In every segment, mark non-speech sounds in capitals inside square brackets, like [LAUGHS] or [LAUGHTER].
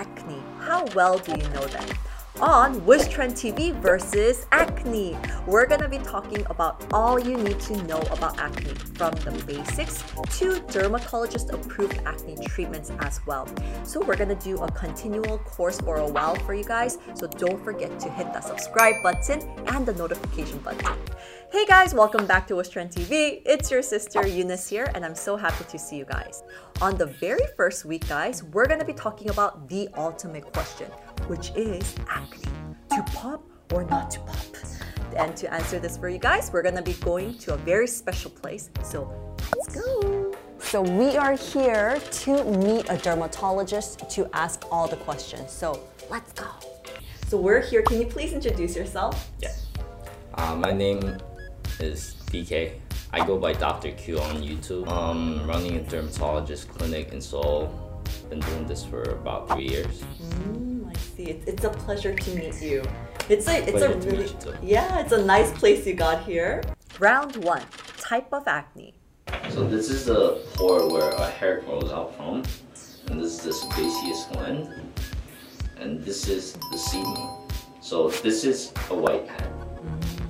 acne. How well do you know them? On Wish Trend TV versus acne. We're gonna be talking about all you need to know about acne, from the basics to dermatologist approved acne treatments as well. So, we're gonna do a continual course for a while for you guys. So, don't forget to hit that subscribe button and the notification button. Hey guys, welcome back to Wish Trend TV. It's your sister Eunice here, and I'm so happy to see you guys. On the very first week, guys, we're gonna be talking about the ultimate question, which is acne. To pop or not to pop? And to answer this for you guys, we're gonna be going to a very special place. So let's go. So we are here to meet a dermatologist to ask all the questions. So let's go. So we're here. Can you please introduce yourself? Yeah. Uh, my name is DK. I go by Dr. Q on YouTube. Um, running a dermatologist clinic in Seoul. Been doing this for about three years. Mm, It's, it's a pleasure to meet you. It's a it's a really meet you too. yeah, it's a nice place you got here. Round one, type of acne. So this is the pore where a hair grows out from, and this is the sebaceous gland, and this is the sebum. So this is a white head.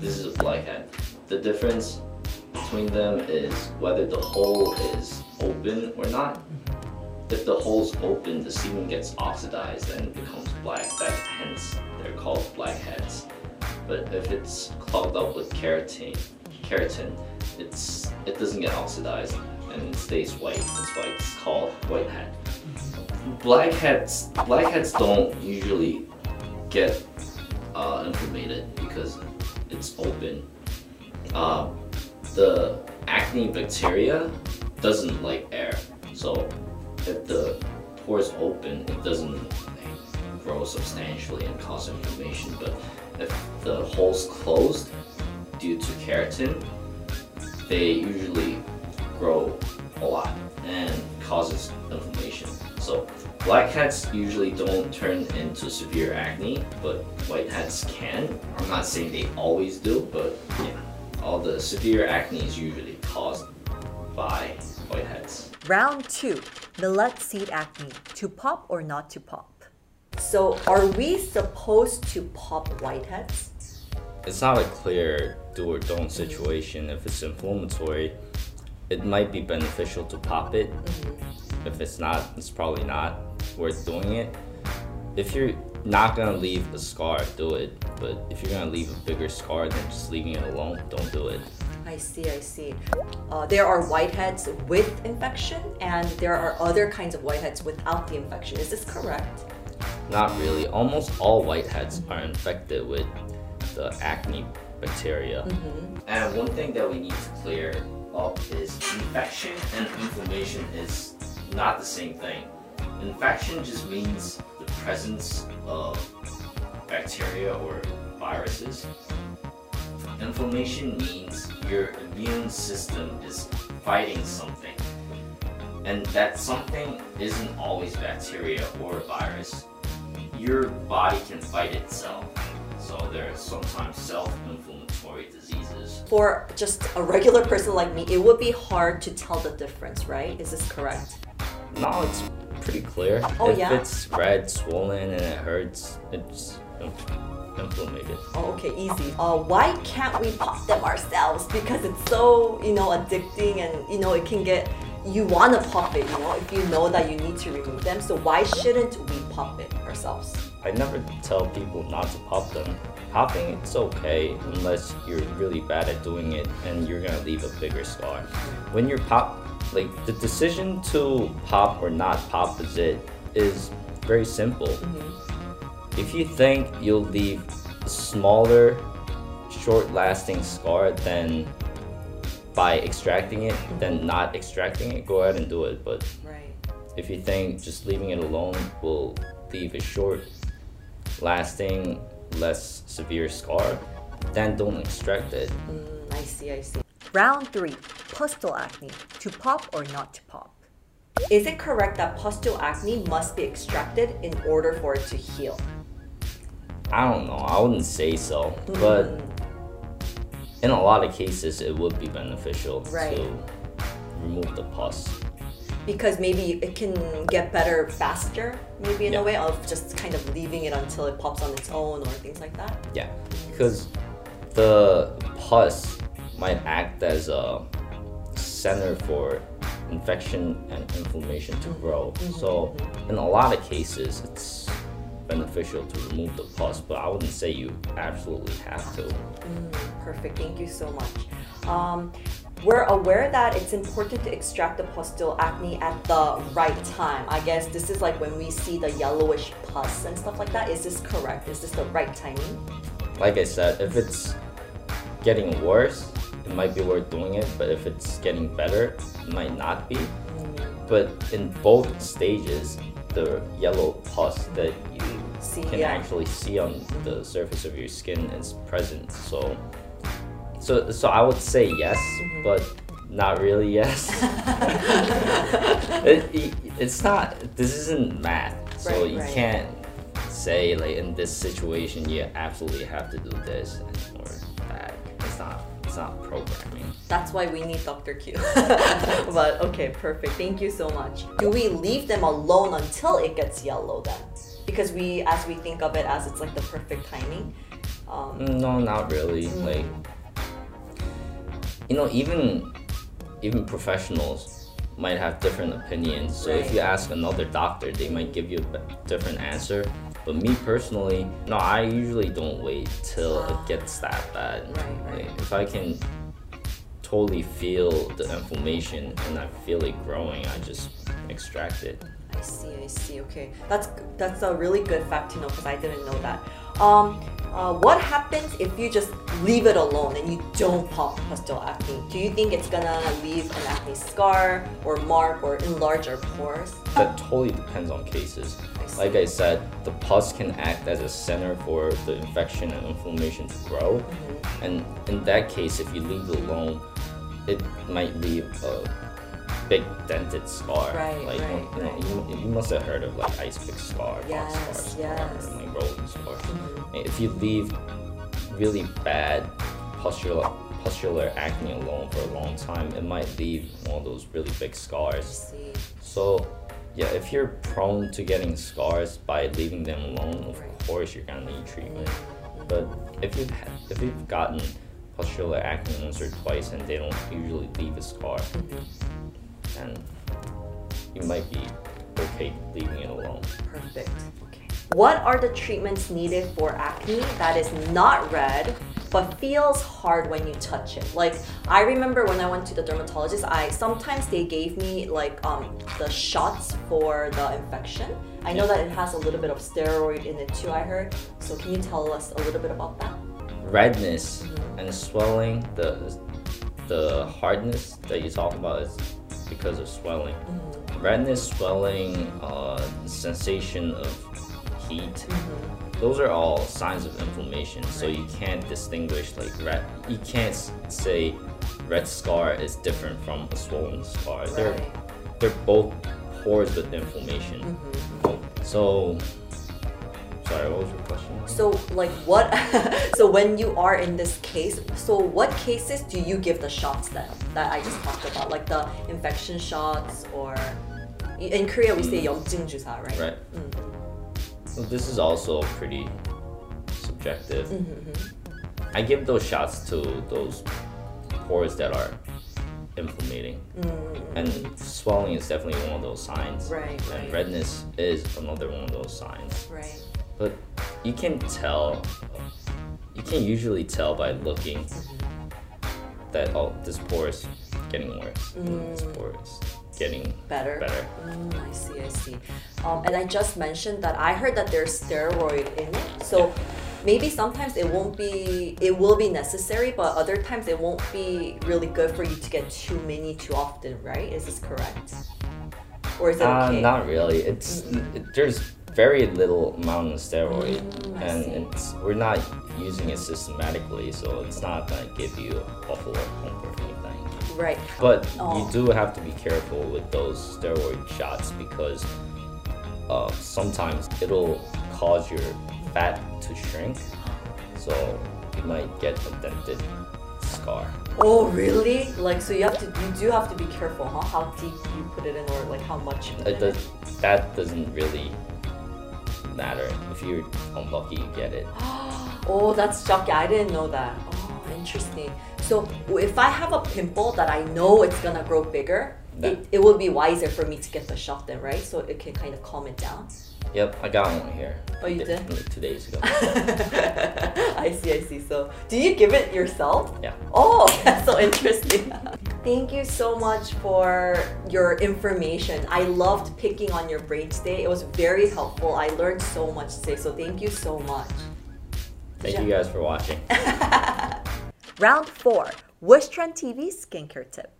This is a black head. The difference between them is whether the hole is open or not. If the hole's open, the sebum gets oxidized and becomes black. That hence they're called blackheads. But if it's clogged up with keratin, keratin, it's it doesn't get oxidized and stays white. That's why it's called whitehead. Blackheads blackheads don't usually get uh, inflamed because it's open. Uh, the acne bacteria doesn't like air, so if the pores open, it doesn't grow substantially and cause inflammation. But if the hole's closed due to keratin, they usually grow a lot and causes inflammation. So black blackheads usually don't turn into severe acne, but white whiteheads can. I'm not saying they always do, but yeah, all the severe acne is usually caused by. Round two, millet seed acne. To pop or not to pop? So are we supposed to pop whiteheads? It's not a clear do or don't situation. If it's inflammatory, it might be beneficial to pop it. Mm-hmm. If it's not, it's probably not worth doing it. If you're not gonna leave a scar, do it. But if you're gonna leave a bigger scar than just leaving it alone, don't do it. I see, I see. Uh, there are whiteheads with infection, and there are other kinds of whiteheads without the infection. Is this correct? Not really. Almost all whiteheads are infected with the acne bacteria. And one thing that we need to clear up is infection and inflammation is not the same thing. Infection just means the presence of bacteria or viruses. Inflammation means your immune system is fighting something. And that something isn't always bacteria or a virus. Your body can fight itself. So there are sometimes self-inflammatory diseases. For just a regular person like me, it would be hard to tell the difference, right? Is this correct? No, it's pretty clear. Oh, if yeah? it's red, swollen, and it hurts, it's Oh, okay, easy. Uh, why can't we pop them ourselves? Because it's so, you know, addicting and, you know, it can get, you want to pop it, you know, if you know that you need to remove them. So why shouldn't we pop it ourselves? I never tell people not to pop them. Popping it's okay unless you're really bad at doing it and you're gonna leave a bigger scar. When you're pop, like the decision to pop or not pop is it is very simple. If you think you'll leave a smaller, short-lasting scar than by extracting it, then not extracting it, go ahead and do it. But Right. if you think just leaving it alone will leave a short lasting less severe scar then don't extract it Mm, I see, I see. Round three, pustule acne. To pop or not to pop? Is it correct that pustule acne must be extracted in order for it to heal? I don't know i wouldn't say so but in a lot of cases it would be beneficial Right. to remove the pus because maybe it can get better faster, maybe in Yeah. a way of just kind of leaving it until it pops on its own or things like that. Yeah, because the pus might act as a center for infection and inflammation to mm-hmm. grow. So, mm-hmm. in a lot of cases, it's beneficial to remove the pus, but I wouldn't say you absolutely have to. Perfect. Thank you so much. Um, we're aware that it's important to extract the pustule acne at the right time. I guess this is like when we see the yellowish pus and stuff like that. Is this correct? Is this the right timing? Like I said, if it's getting worse, it might be worth doing it, but if it's getting better, it might not be. But in both stages, the yellow pus that you See, can yeah. actually see on the surface of your skin is present. So, so, so I would say yes, Mm-hmm. but not really yes. [LAUGHS] it, it- it's not. This isn't math, so Right, you right. can't say like in this situation you absolutely have to do this or that. It's not. It's not programming. That's why we need Dr. Q. [LAUGHS] but okay, perfect. Thank you so much. Do we leave them alone until it gets yellow then? Because we, as we think of it as it's like the perfect timing. Um, No, not really. Mm. Like, you know, even even professionals might have different opinions. So if you ask another doctor, they might give you a different answer. But me personally, no, I usually don't wait till Ah. it gets that bad. Right, right. Like, if I can totally feel the inflammation and I feel it growing, I just extract it. I see, I see. Okay, that's that's a really good fact to know because I didn't know that. Um, uh, what happens if you just leave it alone and you don't pop pustule acne? Do you think it's gonna leave an acne scar or mark or enlarge our pores? That totally depends on cases. I. Like I said, the pus can act as a center for the infection and inflammation to grow. Mm-hmm. And in that case, if you leave it alone, it might leave a big dented scar. Right, like right, you, know, you, you must have heard of like ice pick scar, box Yes, scar, scar, yes. and like rolling scar. Mm-hmm. If you leave really bad pustular pustular acne alone for a long time, it might leave one of those really big scars. So, yeah, if you're prone to getting scars by leaving them alone, of Right. course you're gonna need treatment. But if you've had, if you've gotten pustular acne once or twice and they don't usually leave a scar, then you might be okay leaving it alone. Perfect. Okay. What are the treatments needed for acne that is not red but feels hard when you touch it? Like I remember when I went to the dermatologist, I sometimes they gave me like um the shots for the infection. I know that it has a little bit of steroid in it too, I heard. So can you tell us a little bit about that? Redness and swelling, the the hardness that you talk about is because of swelling. Redness, swelling, uh, sensation of heat. Those are all signs of inflammation. So you can't distinguish like red. You can't say red scar is different from a swollen scar. They're they're both pores with inflammation. So, sorry, what was your question? So like what [LAUGHS] so when you are in this case, so what cases do you give the shots then that I just talked about? Like the infection shots or in Korea we say 영증주사, right? Right. So this is also pretty subjective. I give those shots to those pores that are inflammating. And swelling is definitely one of those signs. Right, And right. redness is another one of those signs. Right. But you can tell, you can usually tell by looking that, oh, this pore is getting worse. This pore is getting Better. better. Mm, I see, I see. Um, and I just mentioned that I heard that there's steroid in it. So maybe sometimes it won't be, it will be necessary, but other times it won't be really good for you to get too many too often, right? Is this correct? Or is it Uh, okay? not really. It's it, there's very little amount of steroid, Mm, and it's we're not using it systematically, so it's not gonna give you awful lot pump or anything. Right. But Oh. you do have to be careful with those steroid shots because uh, sometimes it'll cause your fat to shrink, so you might get a dented scar. Oh, really? Like, so you have to, you do have to be careful, huh? How deep you put it in, or like how much you put It in. does, that doesn't really matter. If you're unlucky, you get it. [GASPS] Oh, that's shocking. I didn't know that. Oh, interesting. So if I have a pimple that I know it's gonna grow bigger, it, it would be wiser for me to get the shot then, right? So it can kind of calm it down. Yep, I got one here. Oh, you did? like Two days ago. [LAUGHS] I see, I see. So do you give it yourself? Yeah. Oh, [LAUGHS] that's so interesting. [LAUGHS] Thank you so much for your information. I loved picking on your brain today. It was very helpful. I learned so much today, so thank you so much. Thank you guys for watching. [LAUGHS] Round four, Wish Trend TV skincare tip.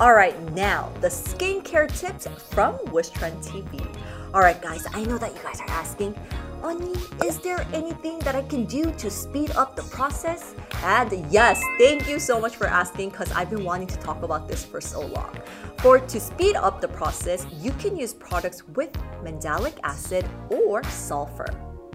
All right, now the skincare tips from Wish Trend TV. All right, guys, I know that you guys are asking, Ani, is there anything that I can do to speed up the process? And yes, thank you so much for asking because I've been wanting to talk about this for so long. For to speed up the process, you can use products with mandelic acid or sulfur.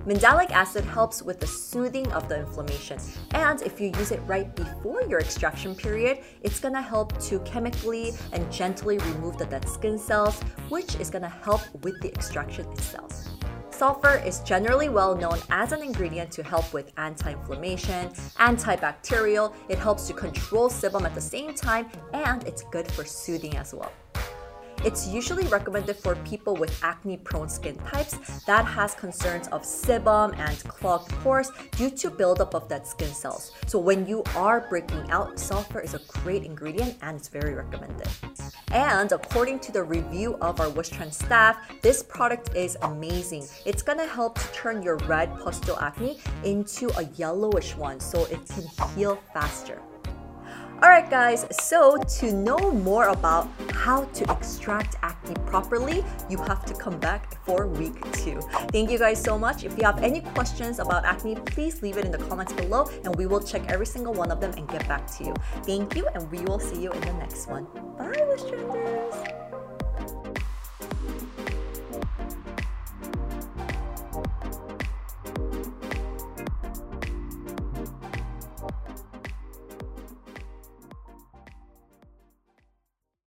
Mandelic acid helps with the soothing of the inflammation, and if you use it right before your extraction period, it's gonna help to chemically and gently remove the dead skin cells, which is gonna help with the extraction itself. Sulfur is generally well known as an ingredient to help with anti inflammation, antibacterial, it helps to control sebum at the same time, and it's good for soothing as well. It's usually recommended for people with acne prone skin types that has concerns of sebum and clogged pores due to buildup of dead skin cells. So when you are breaking out, sulfur is a great ingredient and it's very recommended. And according to the review of our Wish Trend staff, this product is amazing. It's gonna help to turn your red pustule acne into a yellowish one so it can heal faster. Alright guys, so to know more about how to extract acne properly, you have to come back for week two. Thank you guys so much. If you have any questions about acne, please leave it in the comments below and we will check every single one of them and get back to you. Thank you and we will see you in the next one. Bye, Wish Trenders!